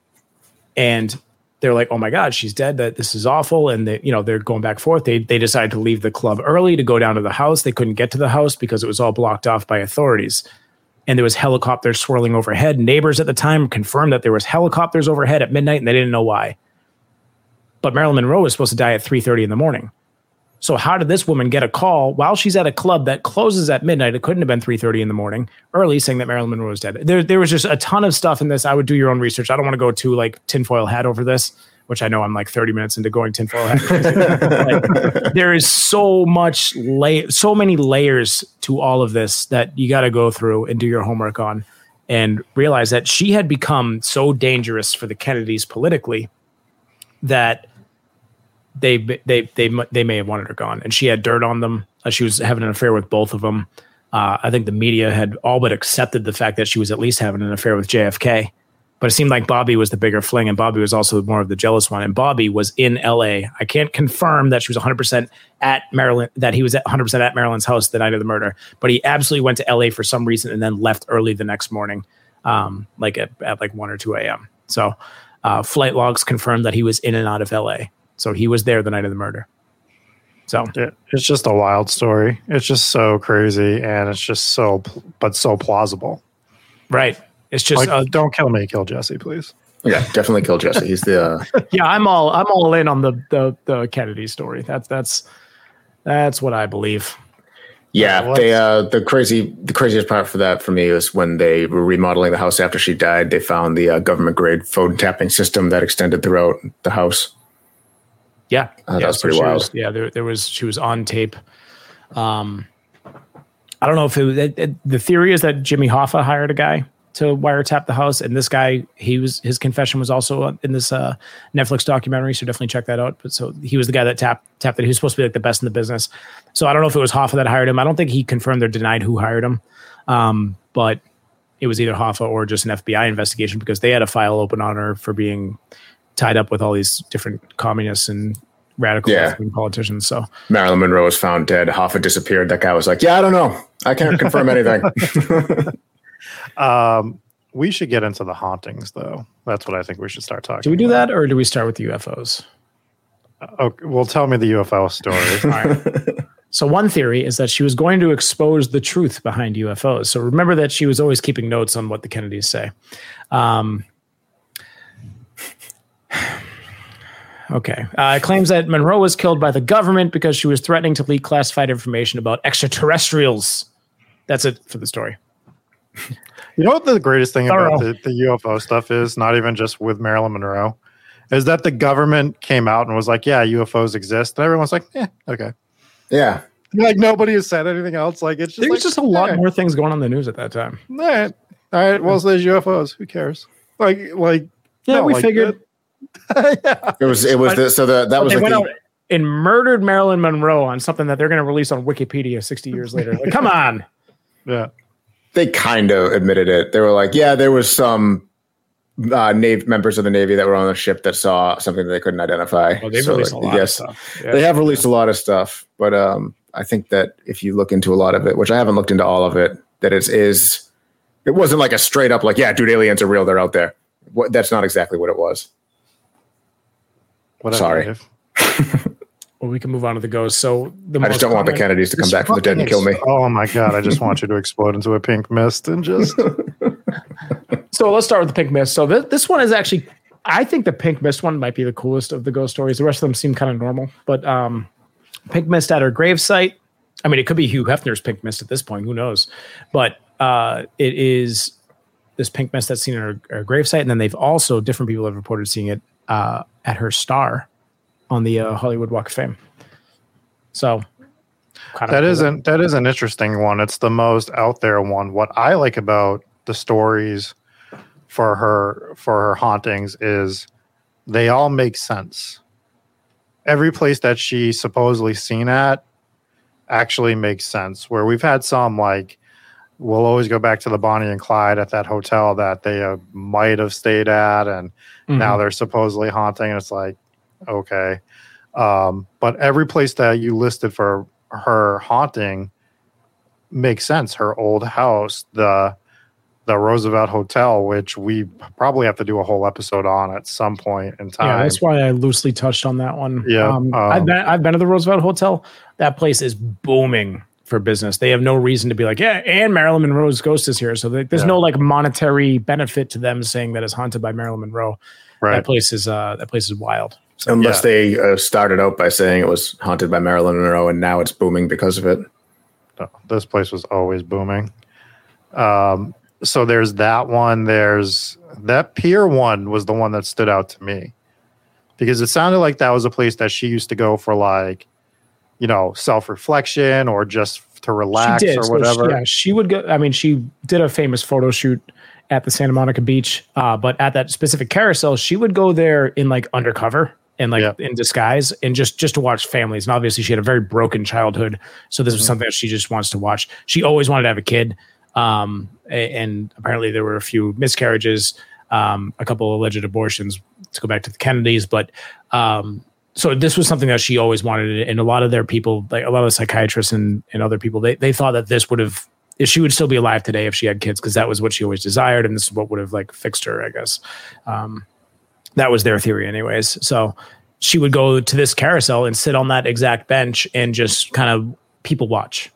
And they're like, "Oh my God, she's dead! That this is awful!" And they, you know, they're going back forth. They they decided to leave the club early to go down to the house. They couldn't get to the house because it was all blocked off by authorities, and there was helicopters swirling overhead. Neighbors at the time confirmed that there was helicopters overhead at midnight, and they didn't know why. But Marilyn Monroe was supposed to die at three thirty in the morning. So how did this woman get a call while she's at a club that closes at midnight? It couldn't have been 3:30 in the morning early saying that Marilyn Monroe was dead. There, there was just a ton of stuff in this. I would do your own research. I don't want to go too like tinfoil hat over this, which I know I'm like 30 minutes into going tinfoil hat. Like, there is so much lay, so many layers to all of this that you got to go through and do your homework on, and realize that she had become so dangerous for the Kennedys politically that they they they they may have wanted her gone, and she had dirt on them. Uh, she was having an affair with both of them. Uh, I think the media had all but accepted the fact that she was at least having an affair with JFK, but it seemed like Bobby was the bigger fling, and Bobby was also more of the jealous one. And Bobby was in L.A. I can't confirm that she was 100 percent at Maryland, that he was at 100 percent at Marilyn's house the night of the murder, but he absolutely went to L.A. for some reason and then left early the next morning, um, like at, at like one or two a.m. So, uh, flight logs confirmed that he was in and out of L.A. So he was there the night of the murder. So Yeah, it's just a wild story. It's just so crazy, and it's just so, but so plausible. right, it's just Like, uh, don't kill me, kill Jesse, please. Yeah, definitely kill Jesse. He's the uh, yeah. I'm all I'm all in on the the the Kennedy story. That's that's that's what I believe. Yeah, What? they uh the crazy the craziest part for that for me was when they were remodeling the house after she died. They found the uh, government grade phone tapping system that extended throughout the house. Yeah, Oh, that yeah, was pretty she wild. was- yeah, there, there was she was on tape. Um, I don't know if it, was- it, it- the theory is that Jimmy Hoffa hired a guy to wiretap the house, and this guy he was his confession was also in this uh, Netflix documentary, so definitely check that out. But so he was the guy that tapped tapped it. He was supposed to be like the best in the business. So I don't know if it was Hoffa that hired him. I don't think he confirmed or denied who hired him, um, but it was either Hoffa or just an FBI investigation because they had a file open on her for being tied up with all these different communists and radical Yeah. politicians. So Marilyn Monroe was found dead. Hoffa disappeared. That guy was like, "Yeah, I don't know. I can't confirm anything." Um, we should get into the hauntings, though. That's what I think we should start talking. do we do about. that or do we start with the UFOs? Okay, well, tell me the UFO story. All right. So one theory is that she was going to expose the truth behind UFOs. So remember that she was always keeping notes on what the Kennedys say. Um, okay. Uh, claims that Monroe was killed by the government because she was threatening to leak classified information about extraterrestrials. That's it for the story. You know what the greatest thing Thorough. about the, the UFO stuff is? Not even just with Marilyn Monroe, is that the government came out and was like, "Yeah, UFOs exist," and everyone's like, "Yeah, okay." yeah, Like nobody has said anything else. Like it's just There was like, just a lot "Eh, more things going on in the news at that time. All right, all right. Well, so there's UFOs. Who cares? Like, like Yeah, no, we like figured. yeah. it was. It was the, so the that But was they like went the, out and murdered Marilyn Monroe on something that they're going to release on Wikipedia 60 years later. Like, come on. yeah. they kind of admitted it. They were like, "Yeah, there was some." Uh, Navy members of the Navy that were on the ship that saw something that they couldn't identify. Well, they've So, released like, a lot yes, of stuff. Yeah. They have released a lot of stuff, but um, I think that if you look into a lot of it, which I haven't looked into all of it, that it is, it wasn't like a straight up like, yeah, dude, aliens are real, they're out there. What, that's not exactly what it was. Whatever, Sorry. Well, we can move on to the ghosts. So the I just most don't want the Kennedys to come back from the dead and kill me. Oh my god! I just want you to explode into a pink mist and just. So let's start with the pink mist. So this, this one is actually, I think the pink mist one might be the coolest of the ghost stories. The rest of them seem kind of normal, but um, pink mist at her gravesite. I mean, it could be Hugh Hefner's pink mist at this point. Who knows? But uh, it is this pink mist that's seen at her, her gravesite, and then they've also different people have reported seeing it uh, at her star on the uh, Hollywood Walk of Fame. So kind That isn't that is an interesting one. It's the most out there one. What I like about the stories for her for her hauntings is they all make sense. Every place that she supposedly seen at actually makes sense. Where we've had some like we'll always go back to the Bonnie and Clyde at that hotel that they uh, might have stayed at, and Mhm. now they're supposedly haunting. And it's like, okay. Um, but every place that you listed for her haunting makes sense. Her old house, the the Roosevelt Hotel, which we probably have to do a whole episode on at some point in time. Yeah, that's why I loosely touched on that one. Yeah, um, um, I've been I've been to the Roosevelt Hotel. That place is booming for business. They have no reason to be like, yeah, and Marilyn Monroe's ghost is here. So they, there's Yeah. no like monetary benefit to them saying that it's haunted by Marilyn Monroe. right. That place is uh that place is wild. So Unless Yeah. they uh, started out by saying it was haunted by Marilyn Monroe and now it's booming because of it. No, this place was always booming. Um, so there's that one. There's that pier one was the one that stood out to me because it sounded like that was a place that she used to go for like, you know, self reflection or just to relax or So whatever. she- yeah, she would go. I mean, she did a famous photo shoot at the Santa Monica beach, uh, but at that specific carousel, she would go there in like undercover and like Yeah. in disguise and just just to watch families. And obviously, she had a very broken childhood, so this was Mhm. something that she just wants to watch. She always wanted to have a kid, um, and apparently there were a few miscarriages, um, a couple alleged abortions. To go back to the Kennedys, but um, so this was something that she always wanted and a lot of their people like a lot of psychiatrists and, and other people they, they thought that this would have if she would still be alive today if she had kids because that was what she always desired and this is what would have like fixed her i guess. Um, that was their theory anyways. So she would go to this carousel and sit on that exact bench and just kind of people watch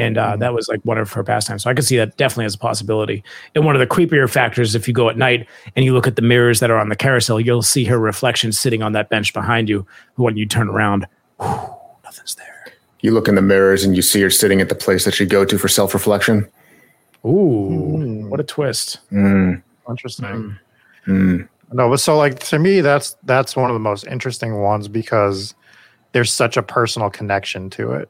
and uh, that was like one of her pastimes. So I could see that definitely as a possibility. And one of the creepier factors, if you go at night and you look at the mirrors that are on the carousel, you'll see her reflection sitting on that bench behind you. When you turn around, whew, nothing's there. you look in the mirrors and you see her sitting at the place that you go to for self reflection. Ooh, Mm. what a twist! Mm, Interesting. mm. No, but so like to me, that's that's one of the most interesting ones because there's such a personal connection to it.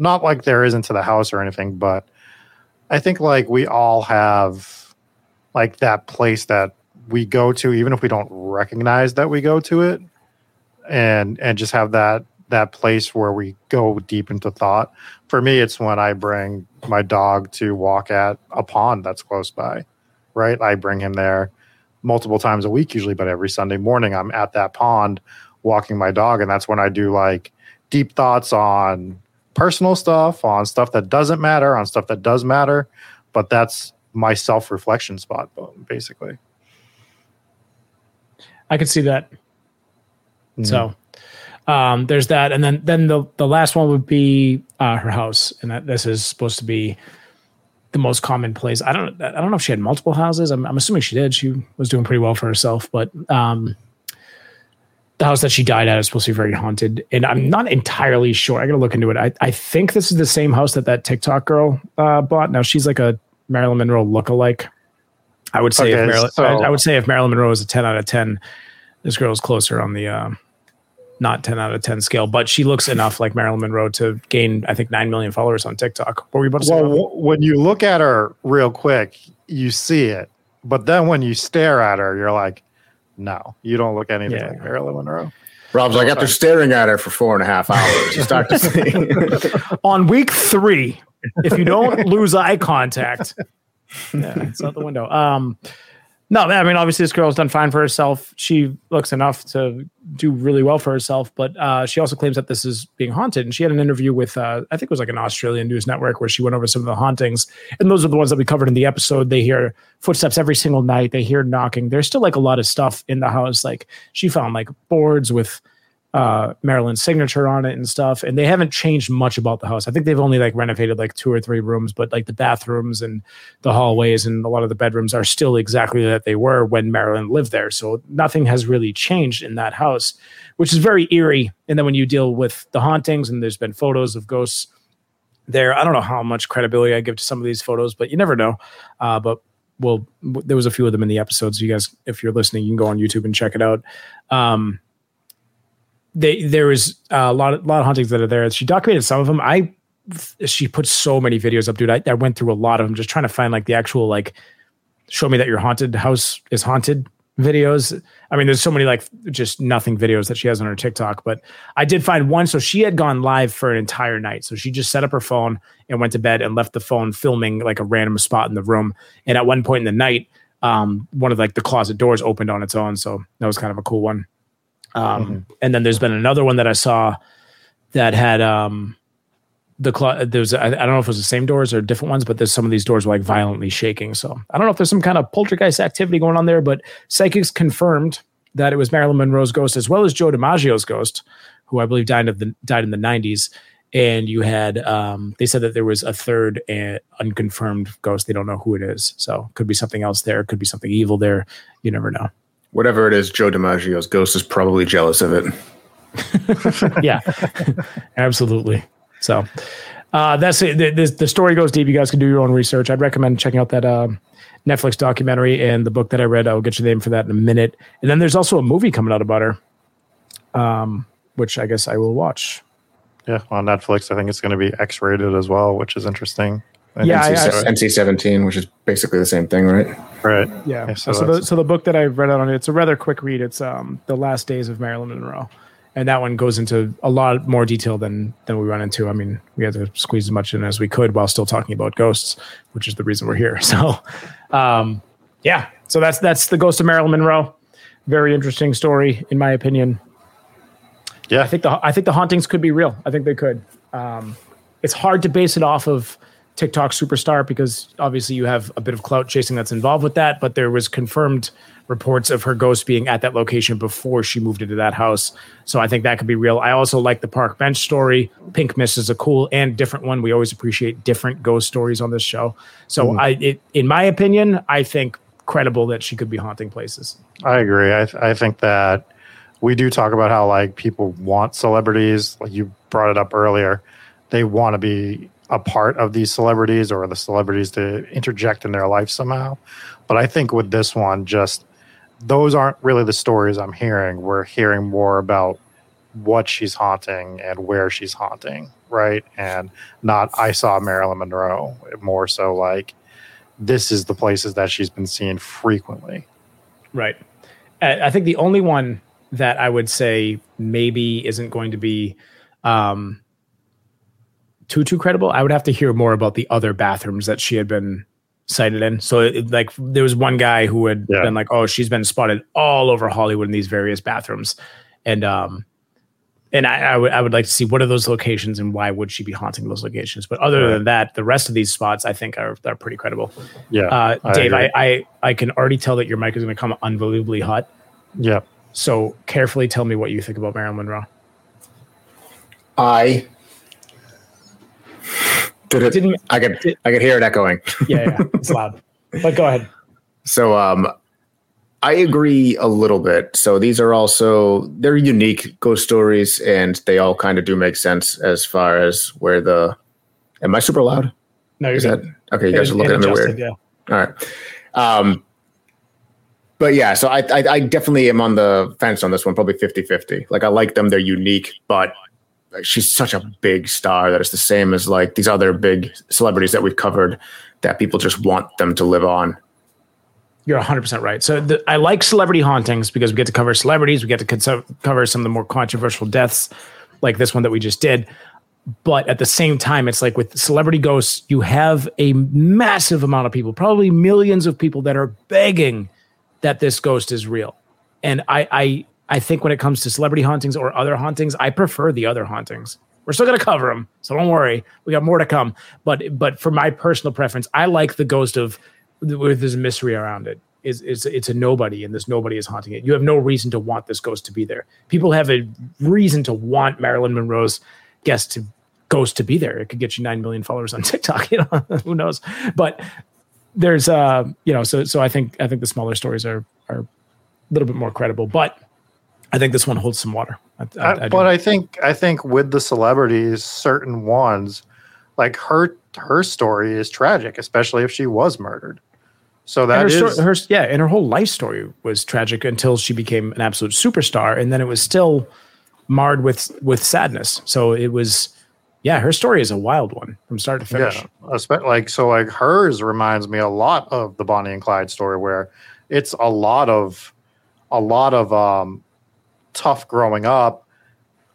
Not like there isn't to the house or anything, but I think like we all have like that place that we go to, even if we don't recognize that we go to it, and and just have that that place where we go deep into thought. For me, it's when I bring my dog to walk at a pond that's close by. Right, I bring him there multiple times a week usually but every sunday morning i'm at that pond walking my dog and that's when i do like deep thoughts on personal stuff on stuff that doesn't matter on stuff that does matter but that's my self-reflection spot basically I could see that. So um, there's that, and then then the the last one would be uh, her house, and that this is supposed to be the most common place. I don't I don't know if she had multiple houses. I'm, I'm assuming she did. She was doing pretty well for herself, but um, the house that she died at is supposed to be very haunted, and I'm not entirely sure. I got to look into it. I I think this is the same house that that TikTok girl uh, bought. Now she's like a Marilyn Monroe lookalike. I would say Okay, if Marilyn, so- I, I would say if Marilyn Monroe is a 10 out of 10, this girl is closer on the uh, not 10 out of 10 scale, but she looks enough like Marilyn Monroe to gain, I think, 9 million followers on TikTok. What were you about to say? well when you look at her real quick you see it but then when you stare at her you're like no you don't look anything Yeah. like marilyn monroe Rob's like, after staring at her for four and a half hours, you start to see. on week three, if you don't lose eye contact, yeah, it's out the window. Um, no, I mean, obviously, this girl's done fine for herself. She looks enough to do really well for herself, but uh, she also claims that this is being haunted. And she had an interview with, uh, I think it was like an Australian news network, where she went over some of the hauntings. And those are the ones that we covered in the episode. They hear footsteps every single night. They hear knocking. There's still like a lot of stuff in the house. Like she found like boards with uh Marilyn's signature on it and stuff. And they haven't changed much about the house. I think they've only like renovated like two or three rooms, but like the bathrooms and the hallways and a lot of the bedrooms are still exactly that they were when Marilyn lived there. So nothing has really changed in that house, which is very eerie. And then when you deal with the hauntings and there's been photos of ghosts there, I don't know how much credibility I give to some of these photos, but you never know. Uh, but well, there was a few of them in the episodes. You guys, if you're listening, you can go on YouTube and check it out. Um, they there was a lot of lot of hauntings that are there. She documented some of them. I she put so many videos up, dude. I, I went through a lot of them just trying to find like the actual like show me that your haunted house is haunted videos. I mean, there's so many like just nothing videos that she has on her TikTok, but I did find one. So she had gone live for an entire night. So she just set up her phone and went to bed and left the phone filming like a random spot in the room. And at one point in the night, um, one of like the closet doors opened on its own. So that was kind of a cool one. Um, and then there's been another one that I saw that had um the clo- there's I, I don't know if it was the same doors or different ones, but there's some of these doors were like violently shaking. So I don't know if there's some kind of poltergeist activity going on there, but psychics confirmed that it was Marilyn Monroe's ghost as well as Joe DiMaggio's ghost, who I believe died of the died in the 90s. And you had um, they said that there was a third uh, unconfirmed ghost. They don't know who it is, so could be something else there. Could be something evil there. You never know. Whatever it is, Joe DiMaggio's ghost is probably jealous of it. yeah, absolutely. So uh, that's it. The, the, the story goes deep. You guys can do your own research. I'd recommend checking out that um, Netflix documentary and the book that I read. I'll get you the name for that in a minute. And then there's also a movie coming out about her, um, which I guess I will watch. yeah on netflix i think it's going to be x-rated as well which is interesting And Yeah, I- NC-17, NC seventeen, which is basically the same thing, right? Right Yeah. Yeah, so, so the, so the book that I read out on it, it's a rather quick read. It's um, The Last Days of Marilyn Monroe. And that one goes into a lot more detail than than we run into. I mean, we had to squeeze as much in as we could while still talking about ghosts, which is the reason we're here. So, um, yeah. So that's that's the ghost of Marilyn Monroe. Very interesting story, in my opinion. yeah I think the I think the hauntings could be real. I think they could. Um, it's hard to base it off of TikTok superstar because obviously you have a bit of clout chasing that's involved with that. But there was confirmed reports of her ghost being at that location before she moved into that house. So I think that could be real. I also like the park bench story. Pink Miss is a cool and different one. We always appreciate different ghost stories on this show. So mm-hmm. I, it, in my opinion, I think credible that she could be haunting places. I agree. I I think that we do talk about how like people want celebrities. Like you brought it up earlier, they want to be a part of these celebrities or the celebrities to interject in their life somehow. But I think with this one, just those aren't really the stories I'm hearing. We're hearing more about what she's haunting and where she's haunting, right? And not I saw Marilyn Monroe, more so like this is the places that she's been seen frequently. Right. I think the only one that I would say maybe isn't going to be um, too too credible. I would have to hear more about the other bathrooms that she had been sighted in. So, it, like, there was one guy who had yeah. been like, "Oh, she's been spotted all over Hollywood in these various bathrooms," and um, and I, I would I would like to see what are those locations and why would she be haunting those locations. But other right. than that, the rest of these spots I think are are pretty credible. Yeah, uh, Dave, I, I I can already tell that your mic is going to come unbelievably hot. Yeah. So carefully tell me what you think about Marilyn Monroe. I did it. Didn't, I could did, I could hear it echoing. yeah, yeah, it's loud. But go ahead. So um I agree a little bit. So these are also they're unique ghost stories, and they all kind of do make sense as far as where the. Am I super loud? No, you're Is good. That, okay, you guys are looking at me weird. Yeah. All right. Um, but yeah, so I, I, I definitely am on the fence on this one, probably 50-50. Like I like them, they're unique, but she's such a big star that it's the same as like these other big celebrities that we've covered that people just want them to live on you're 100% right. So the, I like celebrity hauntings because we get to cover celebrities, we get to co- cover some of the more controversial deaths like this one that we just did. But at the same time, it's like with celebrity ghosts, you have a massive amount of people, probably millions of people that are begging that this ghost is real. And I I I think when it comes to celebrity hauntings or other hauntings, I prefer the other hauntings. We're still going to cover them, so don't worry. We got more to come. But but for my personal preference, I like the ghost of where there's mystery around it is it's it's a nobody and this nobody is haunting it. You have no reason to want this ghost to be there. People have a reason to want Marilyn Monroe's guest to ghost to be there. It could get you nine million followers on TikTok. You know, who knows? But there's uh, you know, so so I think I think the smaller stories are are a little bit more credible, but I think this one holds some water. I, I, I but I think I think with the celebrities, certain ones, like her her story is tragic, especially if she was murdered. So that her, is her, yeah, and her whole life story was tragic until she became an absolute superstar, and then it was still marred with with sadness. So it was, yeah, her story is a wild one from start to finish. Yeah, like so, like hers reminds me a lot of the Bonnie and Clyde story, where it's a lot of a lot of um, tough growing up,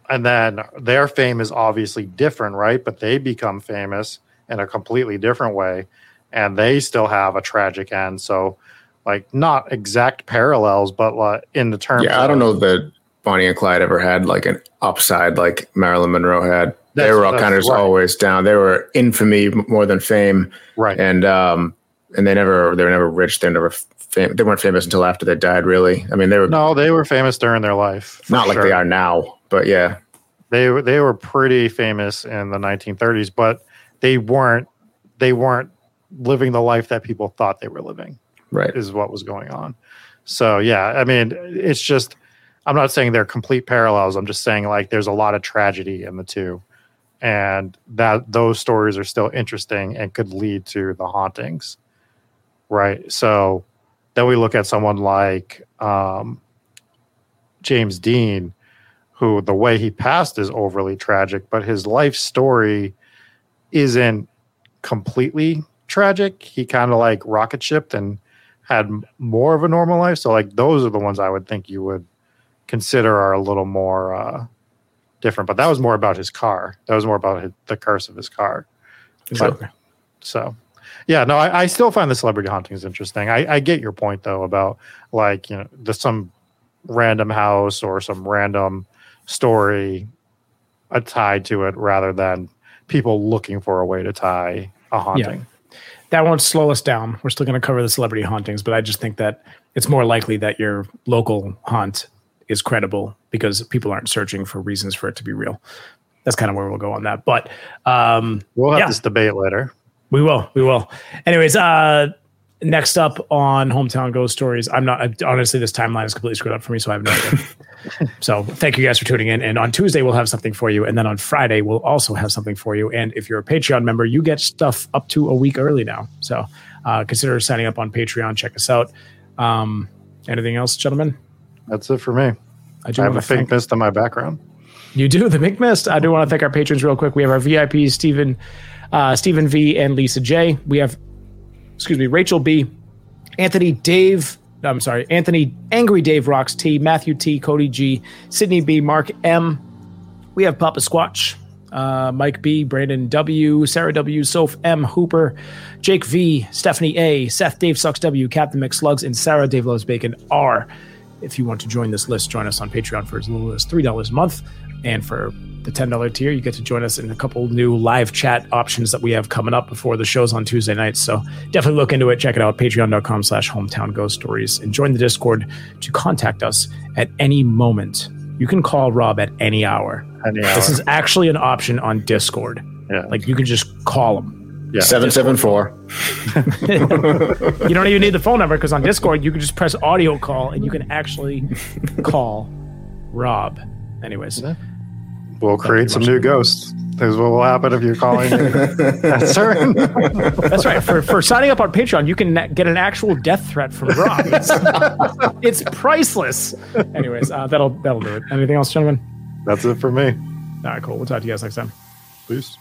and then their fame is obviously different, right? But they become famous in a completely different way and they still have a tragic end. So, like, not exact parallels, but like in the terms. Yeah, I don't know that Bonnie and Clyde ever had like an upside like Marilyn Monroe had. they were all kind of right. always down. They were infamy more than fame, right? And um, and they never they were never rich. They never fam- they weren't famous until after they died. Really, I mean, they were no, they were famous during their life. Not sure. like they are now, but yeah, they were they were pretty famous in the 1930s, but they weren't they weren't living the life that people thought they were living. Right. Is what was going on. So yeah, I mean, it's just I'm not saying they're complete parallels. I'm just saying like there's a lot of tragedy in the two. And that those stories are still interesting and could lead to the hauntings. Right. So then we look at someone like um, James Dean, who the way he passed is overly tragic, but his life story isn't completely tragic. He kind of like rocket shipped and had more of a normal life. So like those are the ones I would think you would consider are a little more uh, different. But that was more about his car. That was more about his, the curse of his car. Exactly. But, so yeah, no, I, I, still find the celebrity hauntings interesting. I, I get your point though about like you know just some random house or some random story tied to it rather than people looking for a way to tie a haunting. Yeah that won't slow us down. We're still going to cover the celebrity hauntings, but I just think that it's more likely that your local haunt is credible because people aren't searching for reasons for it to be real. That's kind of where we'll go on that. But um, we'll have yeah. this debate later. We will. We will. Anyways, uh, next up on Hometown Ghost Stories, I'm not honestly this timeline is completely screwed up for me, so I have no idea. so thank you guys for tuning in. And on Tuesday we'll have something for you, and then on Friday we'll also have something for you. And if you're a Patreon member, you get stuff up to a week early now. So uh, consider signing up on Patreon. Check us out. Um, anything else, gentlemen? That's it for me. I, do I have a wanna fake mist in my background. You do the Mick Mist. I do want to thank our patrons real quick. We have our vip Stephen, uh, Stephen V, and Lisa J. We have, excuse me, Rachel B, Anthony Dave. I'm sorry, Anthony Angry Dave Rocks T, Matthew T, Cody G, Sydney B, Mark M. We have Papa Squatch, uh, Mike B, Brandon W, Sarah W, Soph M, Hooper, Jake V, Stephanie A, Seth Dave Sucks W, Captain McSlugs, and Sarah Dave Loves Bacon R. If you want to join this list, join us on Patreon for as little as $3 a month. And for the $10 tier, you get to join us in a couple new live chat options that we have coming up before the shows on Tuesday nights. So definitely look into it. Check it out, patreon.com slash hometown ghost stories. And join the Discord to contact us at any moment. You can call Rob at any hour. Any hour. This is actually an option on Discord. Yeah. Like you can just call him. yeah. Seven seven four. You don't even need the phone number because on Discord you can just press audio call and you can actually call Rob. Anyways, We'll create some new ghosts. This is what will happen if you're calling a certain. that's right. For for signing up on Patreon, you can get an actual death threat from Rob. It's, it's priceless. Anyways, uh, that'll that'll do it. Anything else, gentlemen? That's it for me. All right, cool. We'll talk to you guys next time. Peace.